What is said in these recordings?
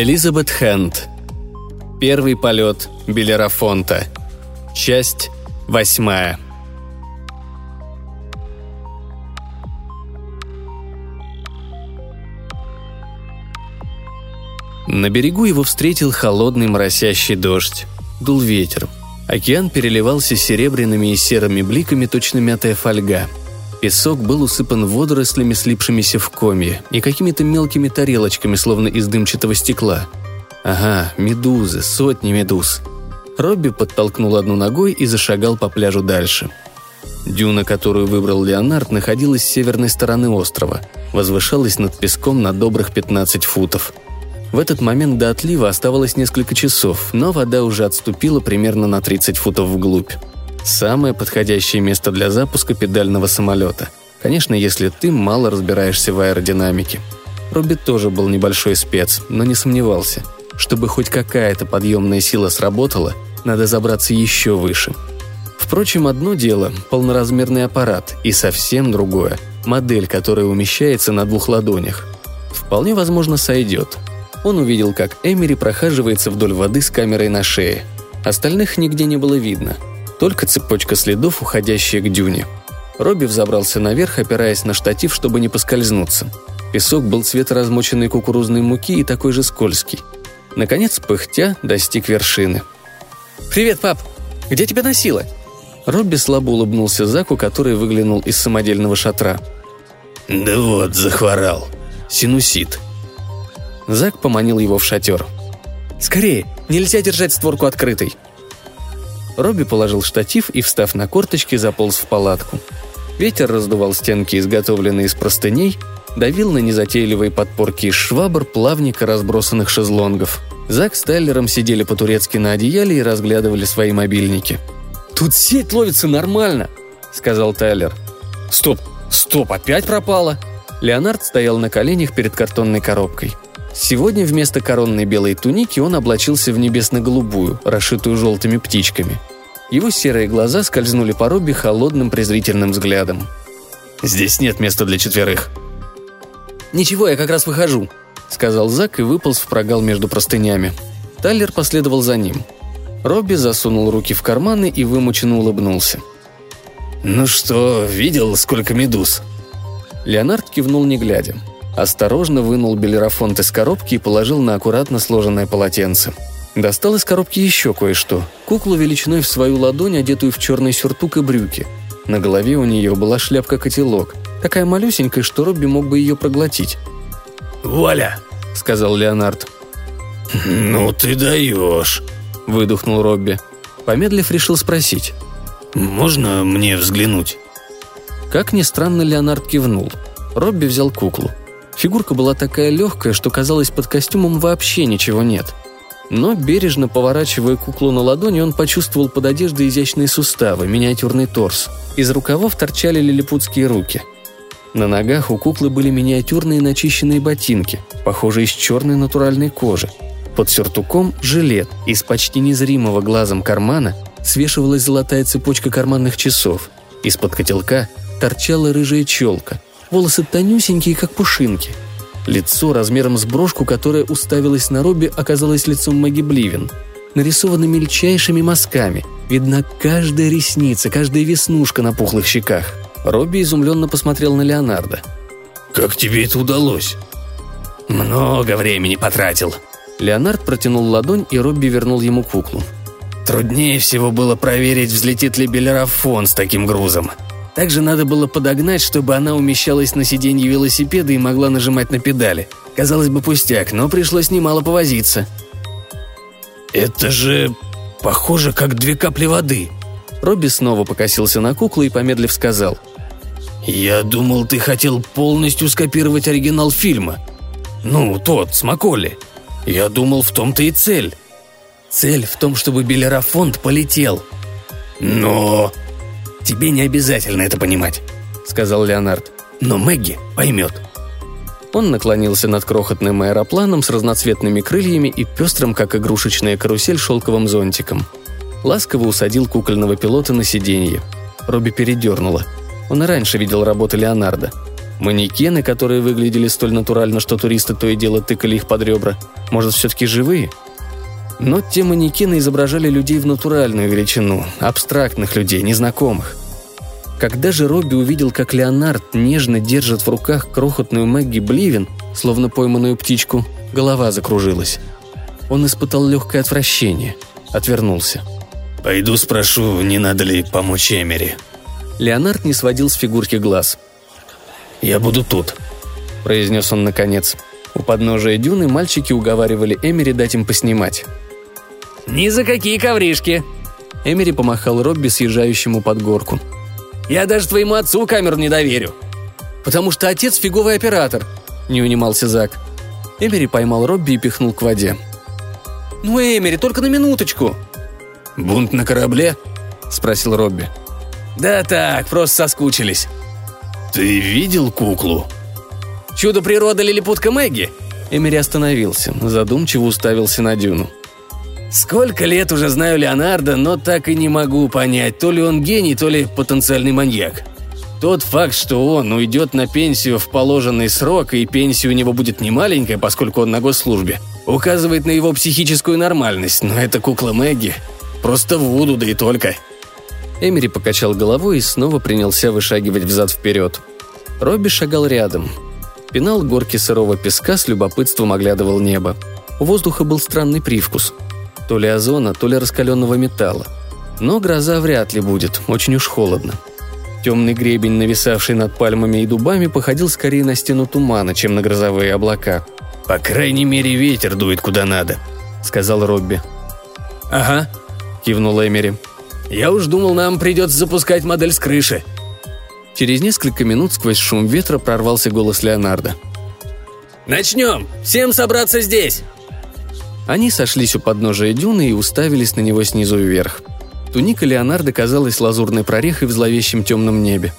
Элизабет Хэнд. Первый полет Белерафонта. Часть восьмая. На берегу его встретил холодный моросящий дождь. Дул ветер. Океан переливался серебряными и серыми бликами, точно мятая фольга. Песок был усыпан водорослями, слипшимися в комья, и какими-то мелкими тарелочками, словно из дымчатого стекла. Ага, медузы, сотни медуз. Робби подтолкнул одну ногой и зашагал по пляжу дальше. Дюна, которую выбрал Леонард, находилась с северной стороны острова, возвышалась над песком на добрых 15 футов – в этот момент до отлива оставалось несколько часов, но вода уже отступила примерно на 30 футов вглубь. Самое подходящее место для запуска педального самолета. Конечно, если ты мало разбираешься в аэродинамике. Робби тоже был небольшой спец, но не сомневался. Чтобы хоть какая-то подъемная сила сработала, надо забраться еще выше. Впрочем, одно дело – полноразмерный аппарат, и совсем другое – модель, которая умещается на двух ладонях. Вполне возможно, сойдет – он увидел, как Эмери прохаживается вдоль воды с камерой на шее. Остальных нигде не было видно. Только цепочка следов, уходящая к дюне. Робби взобрался наверх, опираясь на штатив, чтобы не поскользнуться. Песок был цвета размоченной кукурузной муки и такой же скользкий. Наконец, пыхтя, достиг вершины. «Привет, пап! Где тебя носило?» Робби слабо улыбнулся Заку, который выглянул из самодельного шатра. «Да вот, захворал. Синусит», Зак поманил его в шатер. «Скорее! Нельзя держать створку открытой!» Робби положил штатив и, встав на корточки, заполз в палатку. Ветер раздувал стенки, изготовленные из простыней, давил на незатейливые подпорки из швабр, плавника, разбросанных шезлонгов. Зак с Тайлером сидели по-турецки на одеяле и разглядывали свои мобильники. «Тут сеть ловится нормально!» — сказал Тайлер. «Стоп! Стоп! Опять пропала!» Леонард стоял на коленях перед картонной коробкой – Сегодня вместо коронной белой туники он облачился в небесно-голубую, расшитую желтыми птичками. Его серые глаза скользнули по Робби холодным презрительным взглядом. «Здесь нет места для четверых». «Ничего, я как раз выхожу», — сказал Зак и выполз в прогал между простынями. Тайлер последовал за ним. Робби засунул руки в карманы и вымученно улыбнулся. «Ну что, видел, сколько медуз?» Леонард кивнул не глядя осторожно вынул белерафонт из коробки и положил на аккуратно сложенное полотенце. Достал из коробки еще кое-что. Куклу величиной в свою ладонь, одетую в черный сюртук и брюки. На голове у нее была шляпка-котелок, такая малюсенькая, что Робби мог бы ее проглотить. «Вуаля!» — сказал Леонард. «Ну ты даешь!» — выдохнул Робби. Помедлив, решил спросить. «Можно мне взглянуть?» Как ни странно, Леонард кивнул. Робби взял куклу. Фигурка была такая легкая, что казалось, под костюмом вообще ничего нет. Но, бережно поворачивая куклу на ладони, он почувствовал под одеждой изящные суставы, миниатюрный торс. Из рукавов торчали лилипутские руки. На ногах у куклы были миниатюрные начищенные ботинки, похожие из черной натуральной кожи. Под сюртуком – жилет, из почти незримого глазом кармана свешивалась золотая цепочка карманных часов. Из-под котелка торчала рыжая челка – волосы тонюсенькие, как пушинки. Лицо размером с брошку, которая уставилась на Робби, оказалось лицом Мэгги Бливен. Нарисовано мельчайшими мазками. Видна каждая ресница, каждая веснушка на пухлых щеках. Робби изумленно посмотрел на Леонардо. «Как тебе это удалось?» «Много времени потратил». Леонард протянул ладонь, и Робби вернул ему куклу. «Труднее всего было проверить, взлетит ли Белерафон с таким грузом. Также надо было подогнать, чтобы она умещалась на сиденье велосипеда и могла нажимать на педали. Казалось бы, пустяк, но пришлось немало повозиться. «Это же похоже, как две капли воды», Робби снова покосился на куклу и, помедлив, сказал. «Я думал, ты хотел полностью скопировать оригинал фильма. Ну, тот, с Макколи. Я думал, в том-то и цель». «Цель в том, чтобы Белерафонт полетел». «Но...» «Тебе не обязательно это понимать», — сказал Леонард. «Но Мэгги поймет». Он наклонился над крохотным аэропланом с разноцветными крыльями и пестрым, как игрушечная карусель, шелковым зонтиком. Ласково усадил кукольного пилота на сиденье. Робби передернула. Он и раньше видел работы Леонардо. Манекены, которые выглядели столь натурально, что туристы то и дело тыкали их под ребра. Может, все-таки живые? Но те манекены изображали людей в натуральную величину, абстрактных людей, незнакомых. Когда же Робби увидел, как Леонард нежно держит в руках крохотную Мэгги Бливен, словно пойманную птичку, голова закружилась. Он испытал легкое отвращение, отвернулся. «Пойду спрошу, не надо ли помочь Эмери». Леонард не сводил с фигурки глаз. «Я буду тут», – произнес он наконец. У подножия дюны мальчики уговаривали Эмери дать им поснимать. «Ни за какие ковришки!» Эмери помахал Робби съезжающему под горку. «Я даже твоему отцу камеру не доверю!» «Потому что отец фиговый оператор!» – не унимался Зак. Эмери поймал Робби и пихнул к воде. «Ну, Эмери, только на минуточку!» «Бунт на корабле?» – спросил Робби. «Да так, просто соскучились». «Ты видел куклу?» «Чудо природы лилипутка Мэгги?» Эмери остановился, задумчиво уставился на дюну. Сколько лет уже знаю Леонардо, но так и не могу понять, то ли он гений, то ли потенциальный маньяк. Тот факт, что он уйдет на пенсию в положенный срок, и пенсия у него будет немаленькая, поскольку он на госслужбе, указывает на его психическую нормальность, но эта кукла Мэгги просто Вуду, да и только. Эмери покачал головой и снова принялся вышагивать взад-вперед. Робби шагал рядом. Пинал горки сырого песка, с любопытством оглядывал небо. У воздуха был странный привкус – то ли озона, то ли раскаленного металла. Но гроза вряд ли будет, очень уж холодно. Темный гребень, нависавший над пальмами и дубами, походил скорее на стену тумана, чем на грозовые облака. «По крайней мере, ветер дует куда надо», — сказал Робби. «Ага», — кивнул Эмери. «Я уж думал, нам придется запускать модель с крыши». Через несколько минут сквозь шум ветра прорвался голос Леонардо. «Начнем! Всем собраться здесь!» Они сошлись у подножия дюны и уставились на него снизу вверх. Туника Леонардо казалась лазурной прорехой в зловещем темном небе.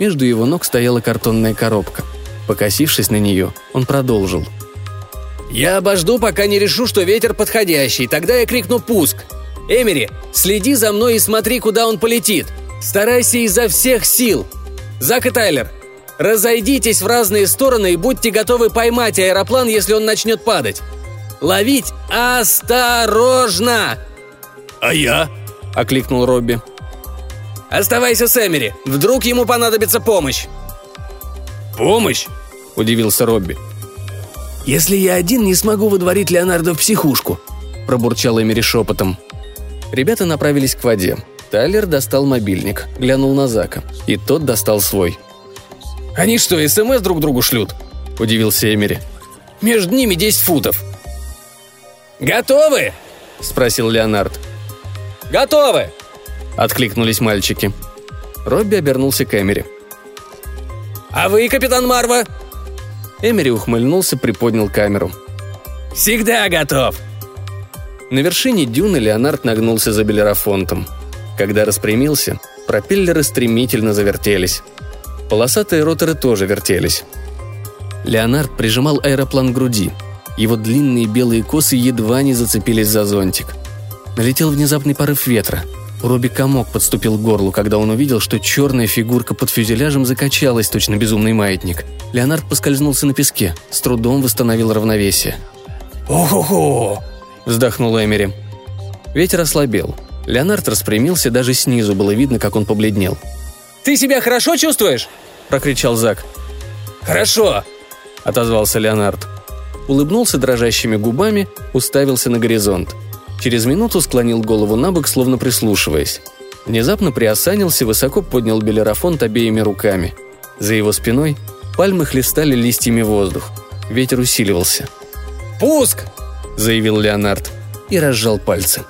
Между его ног стояла картонная коробка. Покосившись на нее, он продолжил. «Я обожду, пока не решу, что ветер подходящий. Тогда я крикну «пуск». Эмери, следи за мной и смотри, куда он полетит. Старайся изо всех сил. Зак и Тайлер, разойдитесь в разные стороны и будьте готовы поймать аэроплан, если он начнет падать. Ловить осторожно!» «А я?» – окликнул Робби. «Оставайся с Эмери. Вдруг ему понадобится помощь». «Помощь?» – удивился Робби. «Если я один не смогу выдворить Леонардо в психушку», – пробурчал Эмери шепотом. Ребята направились к воде. Тайлер достал мобильник, глянул на Зака, и тот достал свой. «Они что, СМС друг другу шлют?» – удивился Эмери. «Между ними 10 футов». «Готовы?» – спросил Леонард. «Готовы!» – откликнулись мальчики. Робби обернулся к Эмери. «А вы, капитан Марва?» Эмери ухмыльнулся, приподнял камеру. «Всегда готов!» На вершине дюны Леонард нагнулся за белерафонтом. Когда распрямился, пропеллеры стремительно завертелись. Полосатые роторы тоже вертелись. Леонард прижимал аэроплан к груди – его длинные белые косы едва не зацепились за зонтик. Налетел внезапный порыв ветра. Робби комок подступил к горлу, когда он увидел, что черная фигурка под фюзеляжем закачалась, точно безумный маятник. Леонард поскользнулся на песке, с трудом восстановил равновесие. «Ого-го!» – вздохнул Эмери. Ветер ослабел. Леонард распрямился, даже снизу было видно, как он побледнел. «Ты себя хорошо чувствуешь?» – прокричал Зак. «Хорошо!» – отозвался Леонард улыбнулся дрожащими губами, уставился на горизонт. Через минуту склонил голову на бок, словно прислушиваясь. Внезапно приосанился, высоко поднял белерафонт обеими руками. За его спиной пальмы хлестали листьями воздух. Ветер усиливался. «Пуск!» – заявил Леонард и разжал пальцы.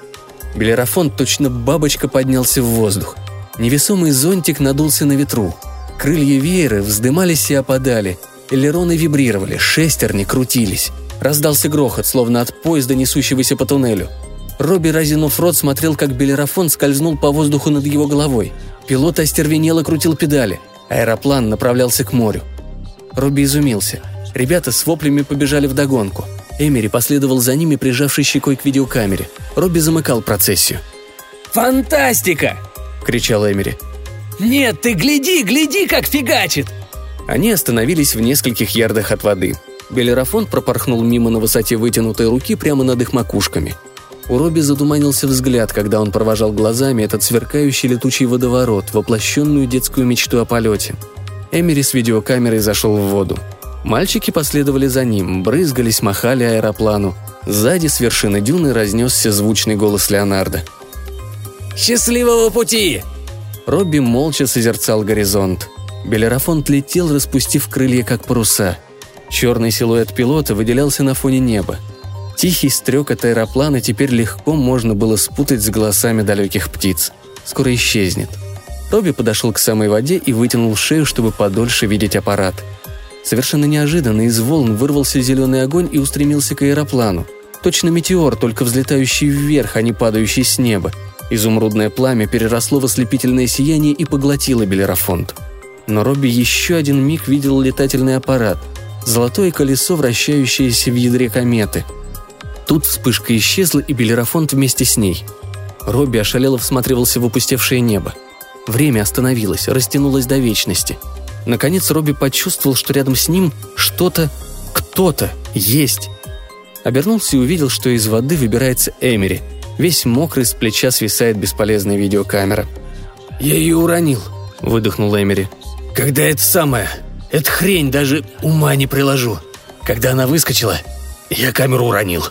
Белерафонт точно бабочка поднялся в воздух. Невесомый зонтик надулся на ветру. Крылья веера вздымались и опадали – Элероны вибрировали, шестерни крутились. Раздался грохот, словно от поезда, несущегося по туннелю. Робби, разинув рот, смотрел, как Белерафон скользнул по воздуху над его головой. Пилот остервенело крутил педали. Аэроплан направлялся к морю. Робби изумился. Ребята с воплями побежали вдогонку. Эмери последовал за ними, прижавший щекой к видеокамере. Робби замыкал процессию. «Фантастика!» – кричал Эмери. «Нет, ты гляди, гляди, как фигачит!» Они остановились в нескольких ярдах от воды. Белерафон пропорхнул мимо на высоте вытянутой руки прямо над их макушками. У Робби задуманился взгляд, когда он провожал глазами этот сверкающий летучий водоворот, воплощенную детскую мечту о полете. Эмери с видеокамерой зашел в воду. Мальчики последовали за ним, брызгались, махали аэроплану. Сзади с вершины дюны разнесся звучный голос Леонардо. «Счастливого пути!» Робби молча созерцал горизонт. Белерафонт летел, распустив крылья, как паруса. Черный силуэт пилота выделялся на фоне неба. Тихий стрек от аэроплана теперь легко можно было спутать с голосами далеких птиц. Скоро исчезнет. Робби подошел к самой воде и вытянул шею, чтобы подольше видеть аппарат – Совершенно неожиданно из волн вырвался зеленый огонь и устремился к аэроплану. Точно метеор, только взлетающий вверх, а не падающий с неба. Изумрудное пламя переросло в ослепительное сияние и поглотило Белерафонт. Но Робби еще один миг видел летательный аппарат. Золотое колесо, вращающееся в ядре кометы. Тут вспышка исчезла, и Белерафонт вместе с ней. Робби ошалело всматривался в опустевшее небо. Время остановилось, растянулось до вечности – Наконец Робби почувствовал, что рядом с ним что-то, кто-то есть. Обернулся и увидел, что из воды выбирается Эмери. Весь мокрый, с плеча свисает бесполезная видеокамера. «Я ее уронил», — выдохнул Эмери. «Когда это самое, эта хрень даже ума не приложу. Когда она выскочила, я камеру уронил».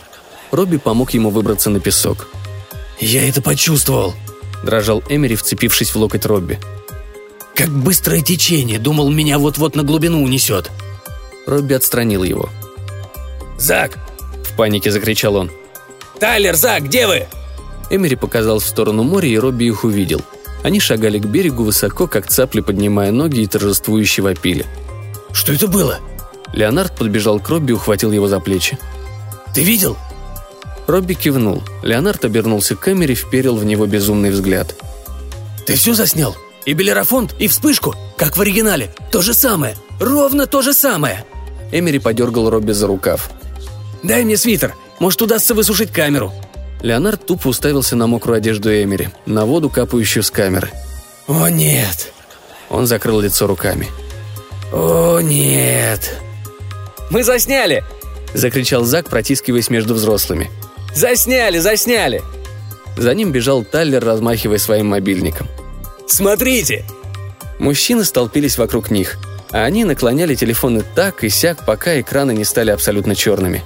Робби помог ему выбраться на песок. «Я это почувствовал», – дрожал Эмери, вцепившись в локоть Робби. Как быстрое течение, думал, меня вот-вот на глубину унесет. Робби отстранил его. «Зак!» – в панике закричал он. «Тайлер, Зак, где вы?» Эмери показал в сторону моря, и Робби их увидел. Они шагали к берегу высоко, как цапли, поднимая ноги и торжествующе вопили. «Что это было?» Леонард подбежал к Робби и ухватил его за плечи. «Ты видел?» Робби кивнул. Леонард обернулся к Эмери, вперил в него безумный взгляд. «Ты все заснял?» И Белерафонт, и вспышку, как в оригинале. То же самое. Ровно то же самое. Эмери подергал Робби за рукав. «Дай мне свитер. Может, удастся высушить камеру». Леонард тупо уставился на мокрую одежду Эмери, на воду, капающую с камеры. «О, нет!» Он закрыл лицо руками. «О, нет!» «Мы засняли!» – закричал Зак, протискиваясь между взрослыми. «Засняли, засняли!» За ним бежал Тайлер, размахивая своим мобильником. Смотрите!» Мужчины столпились вокруг них, а они наклоняли телефоны так и сяк, пока экраны не стали абсолютно черными.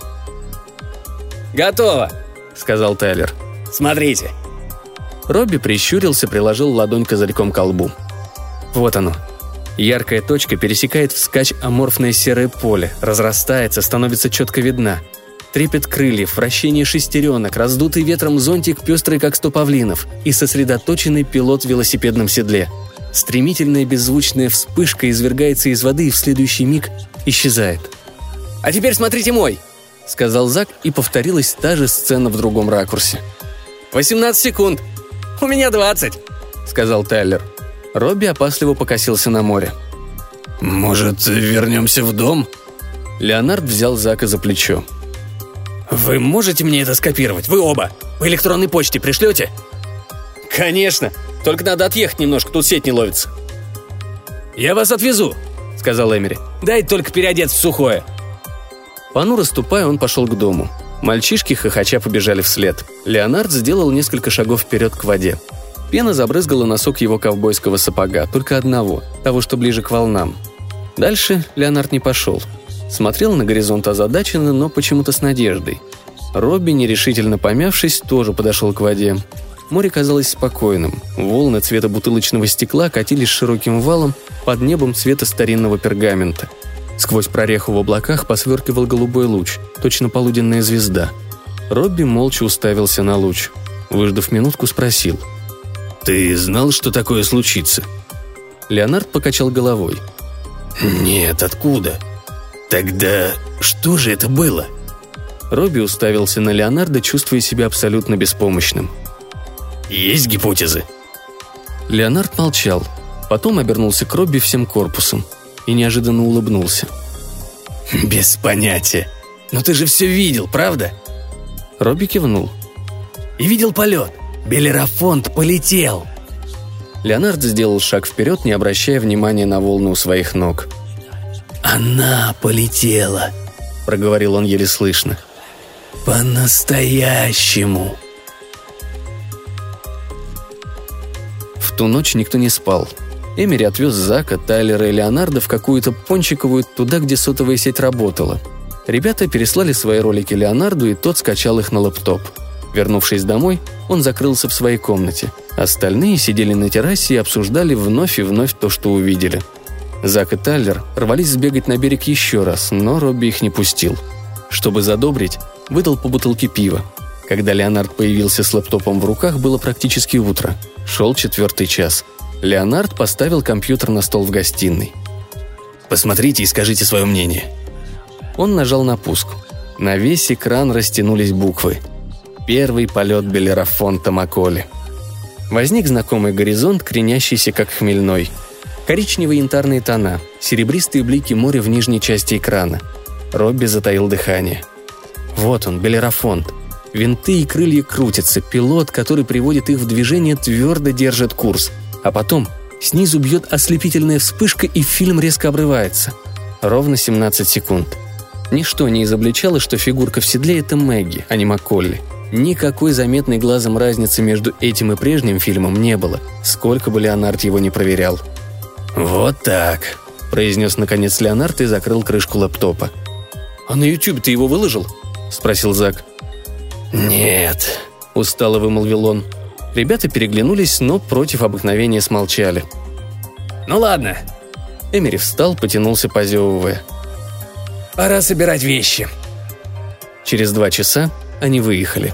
«Готово!» – сказал Тайлер. «Смотрите!» Робби прищурился, приложил ладонь козырьком к колбу. Вот оно. Яркая точка пересекает вскачь аморфное серое поле, разрастается, становится четко видна. Трепет крыльев, вращение шестеренок, раздутый ветром зонтик, пестрый как сто павлинов и сосредоточенный пилот в велосипедном седле. Стремительная беззвучная вспышка извергается из воды и в следующий миг исчезает. «А теперь смотрите мой!» – сказал Зак, и повторилась та же сцена в другом ракурсе. «18 секунд! У меня 20!» – сказал Тайлер. Робби опасливо покосился на море. «Может, вернемся в дом?» Леонард взял Зака за плечо. «Вы можете мне это скопировать? Вы оба! По электронной почте пришлете?» «Конечно! Только надо отъехать немножко, тут сеть не ловится». «Я вас отвезу», — сказал Эмери. «Дай только переодеться в сухое». Понуро ступая, он пошел к дому. Мальчишки хохоча побежали вслед. Леонард сделал несколько шагов вперед к воде. Пена забрызгала носок его ковбойского сапога, только одного, того, что ближе к волнам. Дальше Леонард не пошел. Смотрел на горизонт озадаченно, но почему-то с надеждой. Робби, нерешительно помявшись, тоже подошел к воде. Море казалось спокойным. Волны цвета бутылочного стекла катились широким валом под небом цвета старинного пергамента. Сквозь прореху в облаках посверкивал голубой луч, точно полуденная звезда. Робби молча уставился на луч. Выждав минутку, спросил. «Ты знал, что такое случится?» Леонард покачал головой. «Нет, откуда?» Тогда что же это было? Робби уставился на Леонардо, чувствуя себя абсолютно беспомощным. Есть гипотезы? Леонард молчал, потом обернулся к Робби всем корпусом и неожиданно улыбнулся. «Без понятия. Но ты же все видел, правда?» Робби кивнул. «И видел полет. Белерафонт полетел!» Леонард сделал шаг вперед, не обращая внимания на волны у своих ног – Она полетела, проговорил он еле слышно. По-настоящему. В ту ночь никто не спал. Эмери отвез Зака, Тайлера и Леонардо в какую-то пончиковую туда, где сотовая сеть работала. Ребята переслали свои ролики Леонарду, и тот скачал их на лэптоп. Вернувшись домой, он закрылся в своей комнате. Остальные сидели на террасе и обсуждали вновь и вновь то, что увидели. Зак и Тайлер рвались сбегать на берег еще раз, но Робби их не пустил. Чтобы задобрить, выдал по бутылке пива. Когда Леонард появился с лэптопом в руках, было практически утро. Шел четвертый час. Леонард поставил компьютер на стол в гостиной. «Посмотрите и скажите свое мнение». Он нажал на пуск. На весь экран растянулись буквы. Первый полет Белерафонта Маколи. Возник знакомый горизонт, кренящийся как хмельной. Коричневые янтарные тона, серебристые блики моря в нижней части экрана. Робби затаил дыхание. Вот он, Белерафонт. Винты и крылья крутятся, пилот, который приводит их в движение, твердо держит курс – а потом снизу бьет ослепительная вспышка, и фильм резко обрывается. Ровно 17 секунд. Ничто не изобличало, что фигурка в седле – это Мэгги, а не Макколли. Никакой заметной глазом разницы между этим и прежним фильмом не было, сколько бы Леонард его не проверял. «Вот так», – произнес наконец Леонард и закрыл крышку лэптопа. «А на YouTube ты его выложил?» – спросил Зак. «Нет», – устало вымолвил он. Ребята переглянулись, но против обыкновения смолчали. «Ну ладно». Эмери встал, потянулся, позевывая. «Пора собирать вещи». Через два часа они выехали.